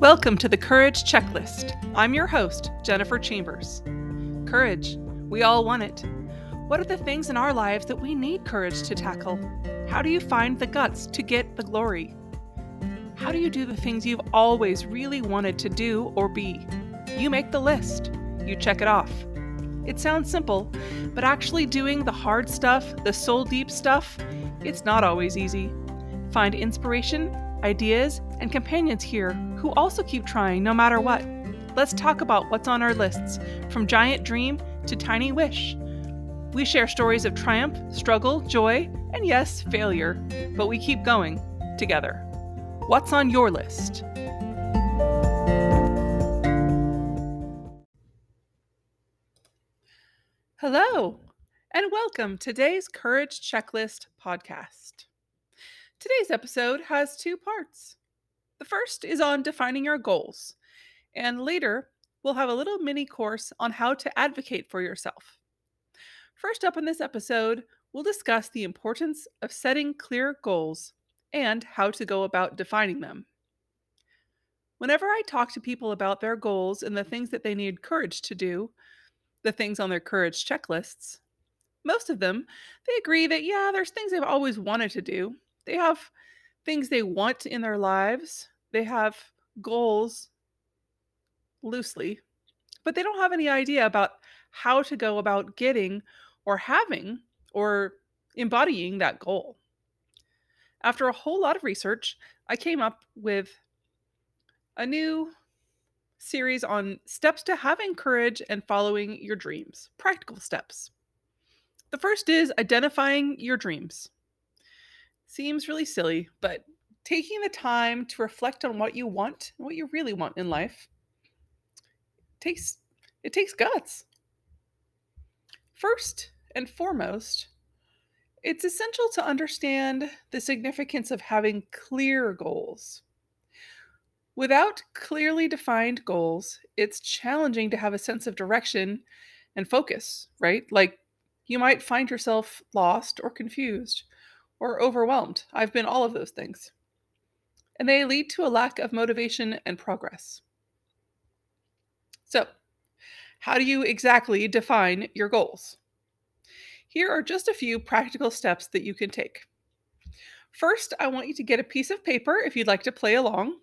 Welcome to the Courage Checklist. I'm your host, Jennifer Chambers. Courage, we all want it. What are the things in our lives that we need courage to tackle? How do you find the guts to get the glory? How do you do the things you've always really wanted to do or be? You make the list, you check it off. It sounds simple, but actually doing the hard stuff, the soul deep stuff, it's not always easy. Find inspiration, ideas, and companions here who also keep trying no matter what. Let's talk about what's on our lists, from giant dream to tiny wish. We share stories of triumph, struggle, joy, and yes, failure, but we keep going together. What's on your list? Hello, and welcome to today's Courage Checklist podcast. Today's episode has two parts. The first is on defining your goals, and later we'll have a little mini course on how to advocate for yourself. First up in this episode, we'll discuss the importance of setting clear goals and how to go about defining them. Whenever I talk to people about their goals and the things that they need courage to do, the things on their courage checklists, most of them, they agree that, yeah, there's things they've always wanted to do. They have things they want in their lives, they have goals loosely, but they don't have any idea about how to go about getting or having or embodying that goal. After a whole lot of research, I came up with a new series on steps to having courage and following your dreams, practical steps. The first is identifying your dreams. Seems really silly, but taking the time to reflect on what you want, what you really want in life, takes it takes guts. First and foremost, it's essential to understand the significance of having clear goals. Without clearly defined goals, it's challenging to have a sense of direction and focus, right? Like you might find yourself lost or confused or overwhelmed. I've been all of those things. And they lead to a lack of motivation and progress. So, how do you exactly define your goals? Here are just a few practical steps that you can take. First, I want you to get a piece of paper if you'd like to play along.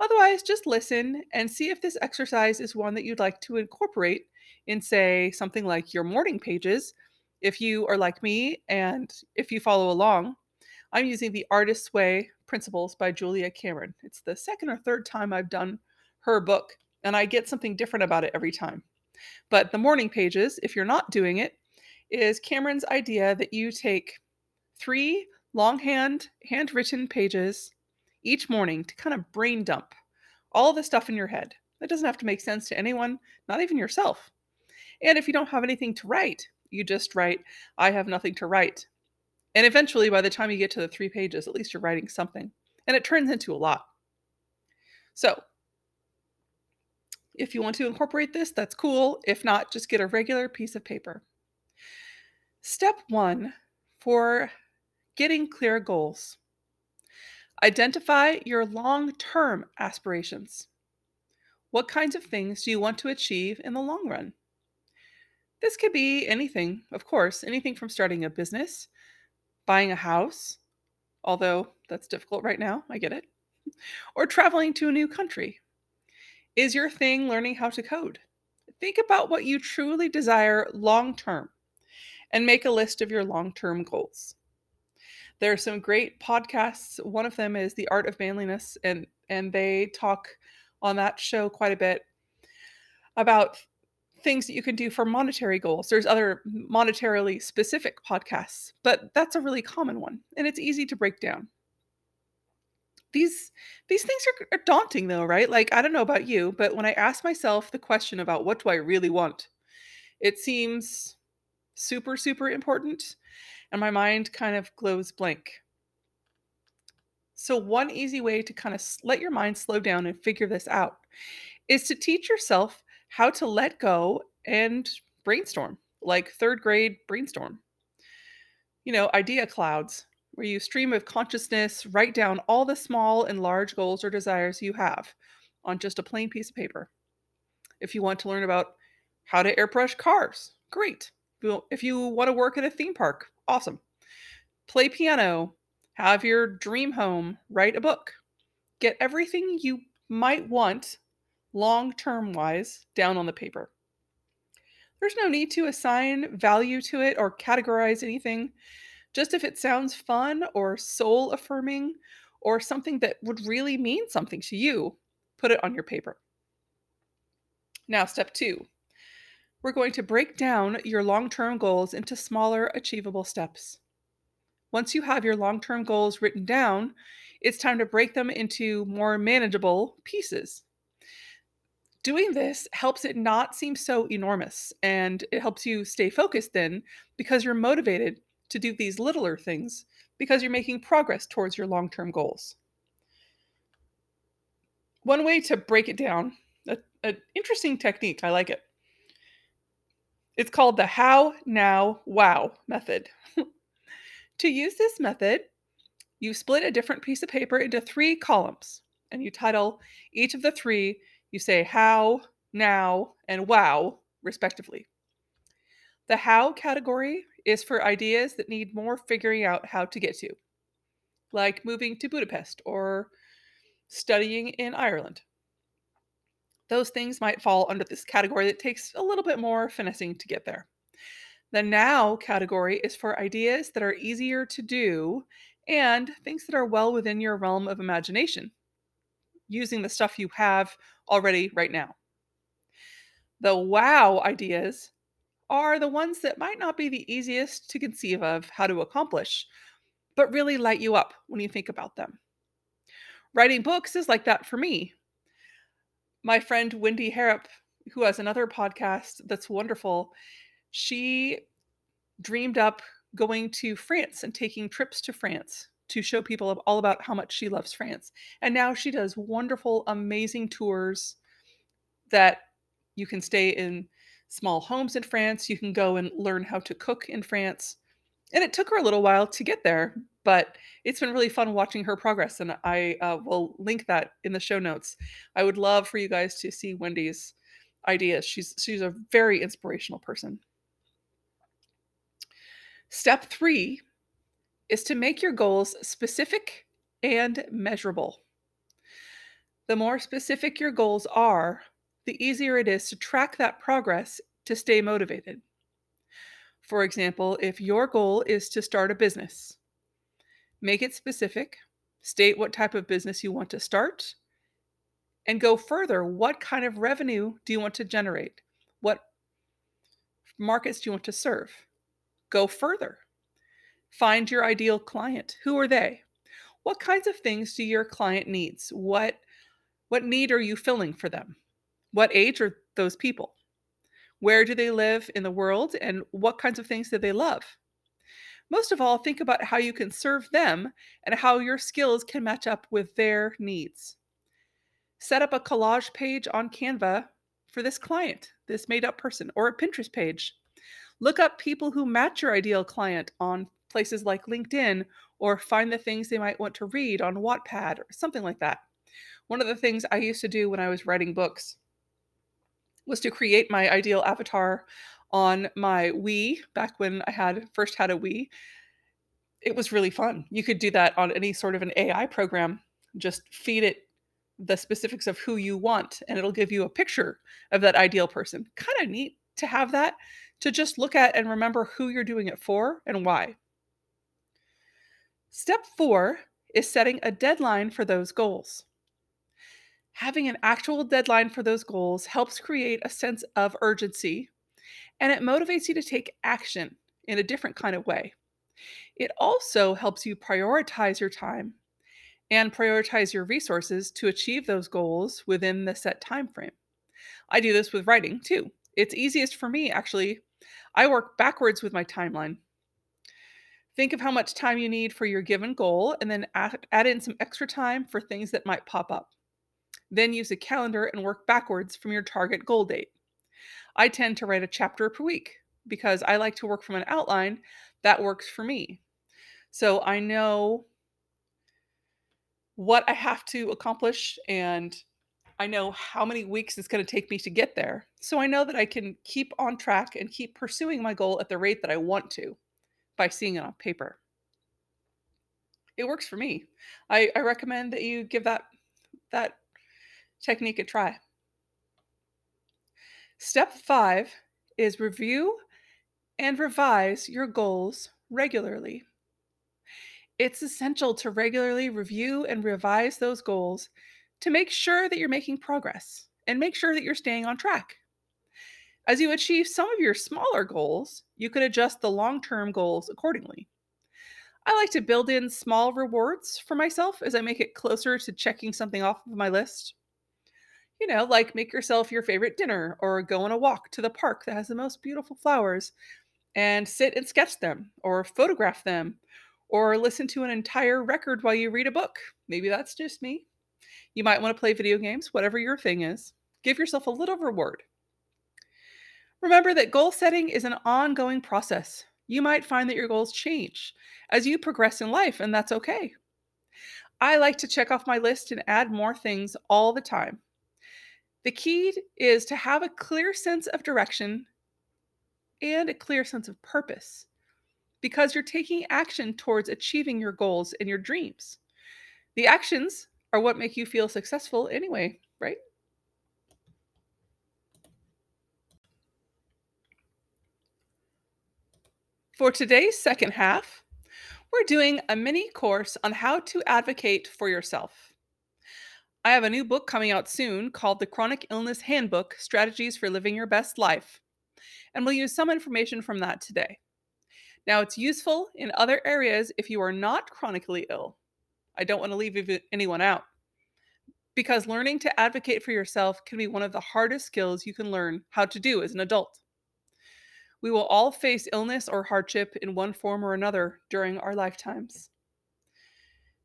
Otherwise, just listen and see if this exercise is one that you'd like to incorporate in, say, something like your morning pages. If you are like me and if you follow along, I'm using the Artist's Way Principles by Julia Cameron. It's the second or third time I've done her book, and I get something different about it every time. But the morning pages, if you're not doing it, is Cameron's idea that you take three longhand, handwritten pages each morning to kind of brain dump all the stuff in your head. That doesn't have to make sense to anyone, not even yourself. And if you don't have anything to write, you just write, I have nothing to write. And eventually, by the time you get to the three pages, at least you're writing something. And it turns into a lot. So, if you want to incorporate this, that's cool. If not, just get a regular piece of paper. Step one for getting clear goals Identify your long term aspirations. What kinds of things do you want to achieve in the long run? This could be anything, of course, anything from starting a business, buying a house, although that's difficult right now, I get it, or traveling to a new country. Is your thing learning how to code? Think about what you truly desire long term and make a list of your long term goals. There are some great podcasts. One of them is The Art of Manliness, and and they talk on that show quite a bit about things that you can do for monetary goals. There's other monetarily specific podcasts, but that's a really common one, and it's easy to break down. These these things are, are daunting though, right? Like I don't know about you, but when I ask myself the question about what do I really want, it seems super super important and my mind kind of glows blank. So, one easy way to kind of let your mind slow down and figure this out is to teach yourself how to let go and brainstorm, like third grade brainstorm. You know, idea clouds, where you stream of consciousness, write down all the small and large goals or desires you have. on just a plain piece of paper. If you want to learn about how to airbrush cars, great. If you want to work at a theme park, awesome. Play piano, have your dream home, write a book. Get everything you might want long term wise down on the paper. There's no need to assign value to it or categorize anything. Just if it sounds fun or soul affirming or something that would really mean something to you, put it on your paper. Now, step two we're going to break down your long term goals into smaller, achievable steps. Once you have your long term goals written down, it's time to break them into more manageable pieces. Doing this helps it not seem so enormous and it helps you stay focused then because you're motivated to do these littler things because you're making progress towards your long term goals. One way to break it down, an interesting technique, I like it. It's called the how, now, wow method. to use this method, you split a different piece of paper into three columns and you title each of the three, you say how, now, and wow, respectively. The how category is for ideas that need more figuring out how to get to, like moving to Budapest or studying in Ireland. Those things might fall under this category that takes a little bit more finessing to get there. The now category is for ideas that are easier to do and things that are well within your realm of imagination, using the stuff you have already right now. The wow ideas are the ones that might not be the easiest to conceive of how to accomplish, but really light you up when you think about them. Writing books is like that for me. My friend Wendy Harrop, who has another podcast that's wonderful, she dreamed up going to France and taking trips to France to show people all about how much she loves France. And now she does wonderful, amazing tours that you can stay in small homes in France. You can go and learn how to cook in France. And it took her a little while to get there, but it's been really fun watching her progress. And I uh, will link that in the show notes. I would love for you guys to see Wendy's ideas. She's she's a very inspirational person. Step three is to make your goals specific and measurable. The more specific your goals are, the easier it is to track that progress to stay motivated. For example, if your goal is to start a business, make it specific, state what type of business you want to start, and go further. What kind of revenue do you want to generate? What markets do you want to serve? Go further. Find your ideal client. Who are they? What kinds of things do your client needs? What what need are you filling for them? What age are those people? Where do they live in the world and what kinds of things do they love? Most of all, think about how you can serve them and how your skills can match up with their needs. Set up a collage page on Canva for this client, this made up person, or a Pinterest page. Look up people who match your ideal client on places like LinkedIn or find the things they might want to read on Wattpad or something like that. One of the things I used to do when I was writing books was to create my ideal avatar on my Wii back when I had first had a Wii. It was really fun. You could do that on any sort of an AI program. Just feed it the specifics of who you want and it'll give you a picture of that ideal person. Kind of neat to have that to just look at and remember who you're doing it for and why. Step four is setting a deadline for those goals. Having an actual deadline for those goals helps create a sense of urgency and it motivates you to take action in a different kind of way. It also helps you prioritize your time and prioritize your resources to achieve those goals within the set time frame. I do this with writing too. It's easiest for me actually. I work backwards with my timeline. Think of how much time you need for your given goal and then add, add in some extra time for things that might pop up. Then use a calendar and work backwards from your target goal date. I tend to write a chapter per week because I like to work from an outline that works for me. So I know what I have to accomplish and I know how many weeks it's going to take me to get there. So I know that I can keep on track and keep pursuing my goal at the rate that I want to by seeing it on paper. It works for me. I, I recommend that you give that that technique a try. Step five is review and revise your goals regularly. It's essential to regularly review and revise those goals to make sure that you're making progress and make sure that you're staying on track. As you achieve some of your smaller goals, you can adjust the long term goals accordingly. I like to build in small rewards for myself as I make it closer to checking something off of my list. You know, like make yourself your favorite dinner or go on a walk to the park that has the most beautiful flowers and sit and sketch them or photograph them or listen to an entire record while you read a book. Maybe that's just me. You might want to play video games, whatever your thing is. Give yourself a little reward. Remember that goal setting is an ongoing process. You might find that your goals change as you progress in life, and that's okay. I like to check off my list and add more things all the time. The key is to have a clear sense of direction and a clear sense of purpose because you're taking action towards achieving your goals and your dreams. The actions are what make you feel successful anyway, right? For today's second half, we're doing a mini course on how to advocate for yourself. I have a new book coming out soon called The Chronic Illness Handbook Strategies for Living Your Best Life, and we'll use some information from that today. Now, it's useful in other areas if you are not chronically ill. I don't want to leave anyone out because learning to advocate for yourself can be one of the hardest skills you can learn how to do as an adult. We will all face illness or hardship in one form or another during our lifetimes.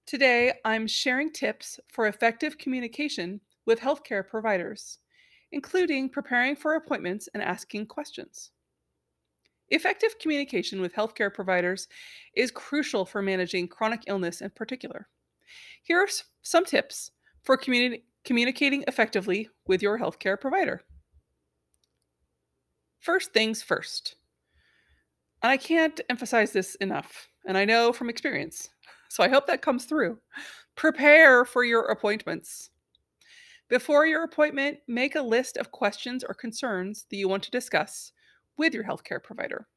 Today, I'm sharing tips for effective communication with healthcare providers, including preparing for appointments and asking questions. Effective communication with healthcare providers is crucial for managing chronic illness in particular. Here are some tips for communi- communicating effectively with your healthcare provider. First things first. And I can't emphasize this enough, and I know from experience, so I hope that comes through. Prepare for your appointments. Before your appointment, make a list of questions or concerns that you want to discuss with your healthcare provider.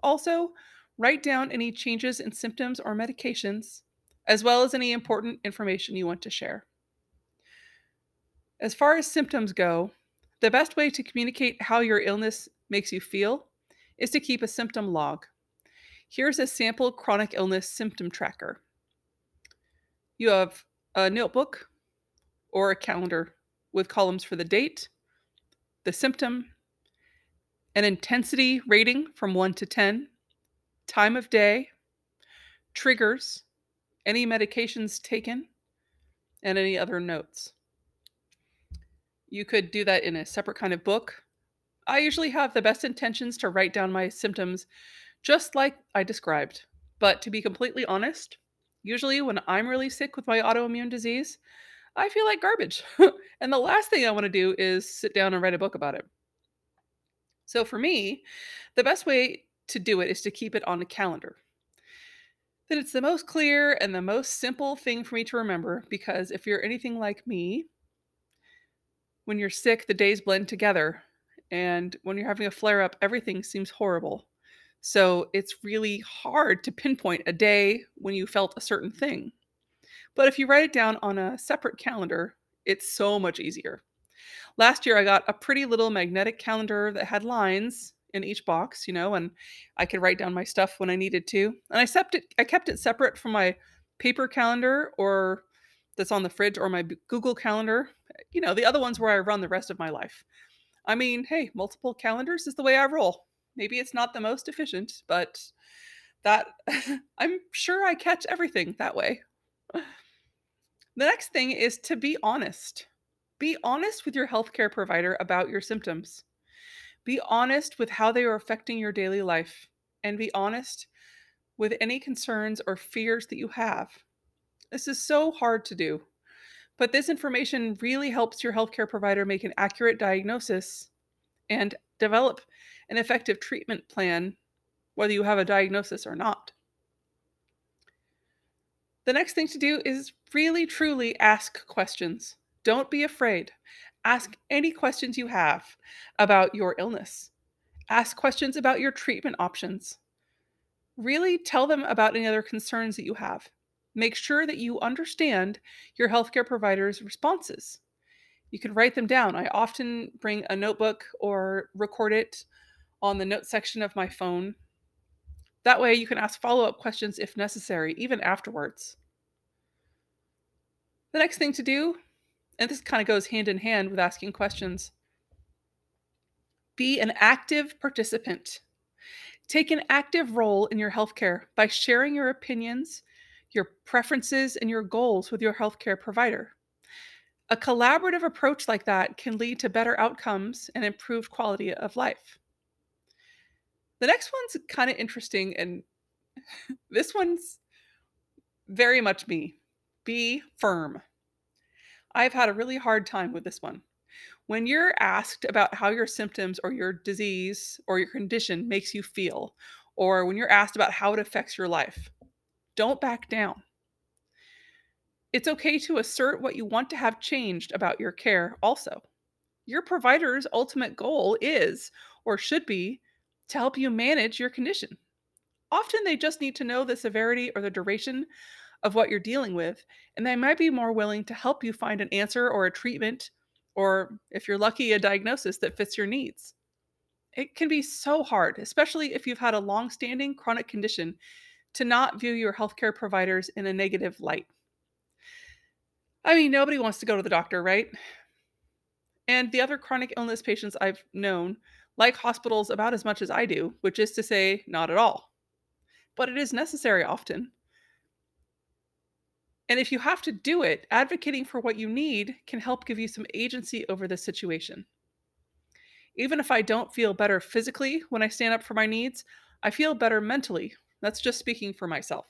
Also, write down any changes in symptoms or medications, as well as any important information you want to share. As far as symptoms go, the best way to communicate how your illness makes you feel is to keep a symptom log. Here's a sample chronic illness symptom tracker. You have a notebook or a calendar with columns for the date, the symptom, an intensity rating from 1 to 10, time of day, triggers, any medications taken, and any other notes. You could do that in a separate kind of book. I usually have the best intentions to write down my symptoms just like I described. But to be completely honest, usually when I'm really sick with my autoimmune disease, I feel like garbage. and the last thing I want to do is sit down and write a book about it. So for me, the best way to do it is to keep it on a calendar. Then it's the most clear and the most simple thing for me to remember because if you're anything like me, when you're sick, the days blend together. And when you're having a flare up, everything seems horrible. So it's really hard to pinpoint a day when you felt a certain thing. But if you write it down on a separate calendar, it's so much easier. Last year, I got a pretty little magnetic calendar that had lines in each box, you know, and I could write down my stuff when I needed to. And I kept it, I kept it separate from my paper calendar or that's on the fridge or my Google calendar, you know, the other ones where I run the rest of my life. I mean, hey, multiple calendars is the way I roll. Maybe it's not the most efficient, but that I'm sure I catch everything that way. The next thing is to be honest. Be honest with your healthcare provider about your symptoms. Be honest with how they are affecting your daily life, and be honest with any concerns or fears that you have. This is so hard to do, But this information really helps your healthcare provider make an accurate diagnosis and develop an effective treatment plan, whether you have a diagnosis or not. The next thing to do is really truly ask questions. Don't be afraid. Ask any questions you have about your illness. Ask questions about your treatment options. Really tell them about any other concerns that you have. Make sure that you understand your healthcare provider's responses. You can write them down. I often bring a notebook or record it on the note section of my phone. That way, you can ask follow up questions if necessary, even afterwards. The next thing to do, and this kind of goes hand in hand with asking questions, be an active participant. Take an active role in your healthcare by sharing your opinions, your preferences, and your goals with your healthcare provider. A collaborative approach like that can lead to better outcomes and improved quality of life. The next one's kind of interesting, and this one's very much me. Be firm. I've had a really hard time with this one. When you're asked about how your symptoms or your disease or your condition makes you feel, or when you're asked about how it affects your life, don't back down. It's okay to assert what you want to have changed about your care, also. Your provider's ultimate goal is, or should be, to help you manage your condition. Often they just need to know the severity or the duration of what you're dealing with, and they might be more willing to help you find an answer or a treatment or if you're lucky, a diagnosis that fits your needs. It can be so hard, especially if you've had a long standing chronic condition, to not view your healthcare providers in a negative light. I mean, nobody wants to go to the doctor, right? And the other chronic illness patients I've known like hospitals about as much as I do, which is to say, not at all. But it is necessary often. And if you have to do it, advocating for what you need can help give you some agency over the situation. Even if I don't feel better physically when I stand up for my needs, I feel better mentally. That's just speaking for myself.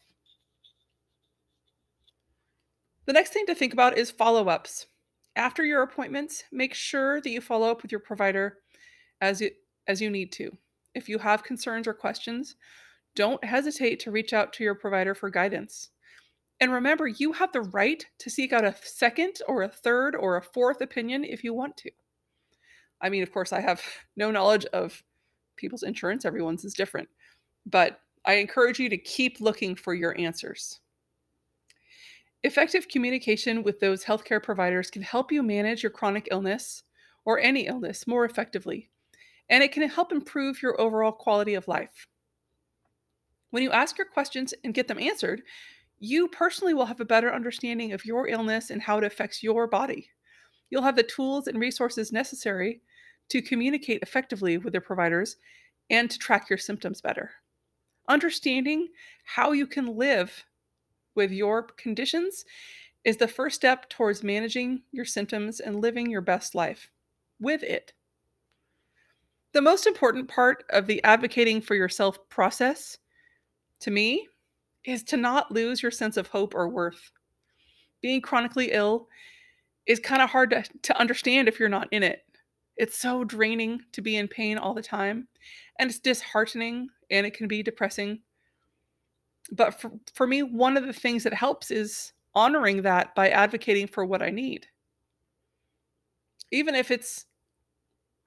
The next thing to think about is follow ups. After your appointments, make sure that you follow up with your provider as you, as you need to. If you have concerns or questions, don't hesitate to reach out to your provider for guidance. And remember, you have the right to seek out a second or a third or a fourth opinion if you want to. I mean, of course, I have no knowledge of people's insurance, everyone's is different. But I encourage you to keep looking for your answers. Effective communication with those healthcare providers can help you manage your chronic illness or any illness more effectively, and it can help improve your overall quality of life. When you ask your questions and get them answered, you personally will have a better understanding of your illness and how it affects your body. You'll have the tools and resources necessary to communicate effectively with your providers and to track your symptoms better. Understanding how you can live with your conditions is the first step towards managing your symptoms and living your best life with it. The most important part of the advocating for yourself process, to me, is to not lose your sense of hope or worth. Being chronically ill is kind of hard to, to understand if you're not in it. It's so draining to be in pain all the time, and it's disheartening and it can be depressing. But for, for me, one of the things that helps is honoring that by advocating for what I need. Even if it's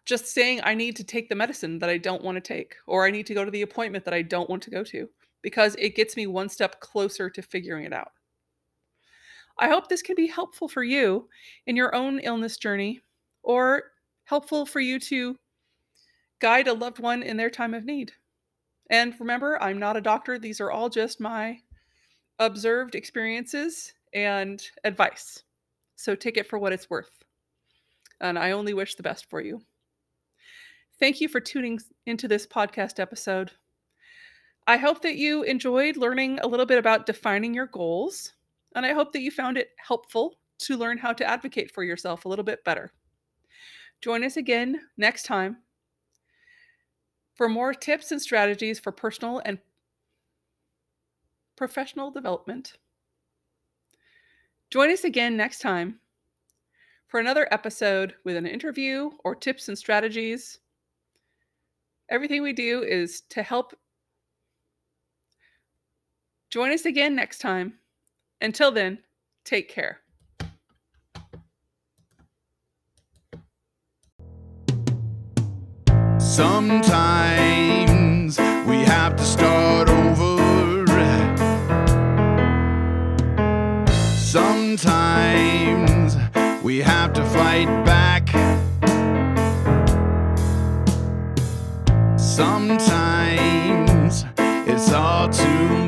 just saying I need to take the medicine that I don't want to take, or I need to go to the appointment that I don't want to go to because it gets me one step closer to figuring it out. I hope this can be helpful for you in your own illness journey or helpful for you to guide a loved one in their time of need. And remember, I'm not a doctor, these are all just my observed experiences and advice. So take it for what it's worth. And I only wish the best for you. Thank you for tuning into this podcast episode. I hope that you enjoyed learning a little bit about defining your goals, and I hope that you found it helpful to learn how to advocate for yourself a little bit better. Join us again next time for more tips and strategies for personal and professional development. Join us again next time for another episode with an interview or tips and strategies. Everything we do is to help. Join us again next time. Until then, take care. Sometimes we have to start over. Sometimes we have to fight back. Sometimes it's all too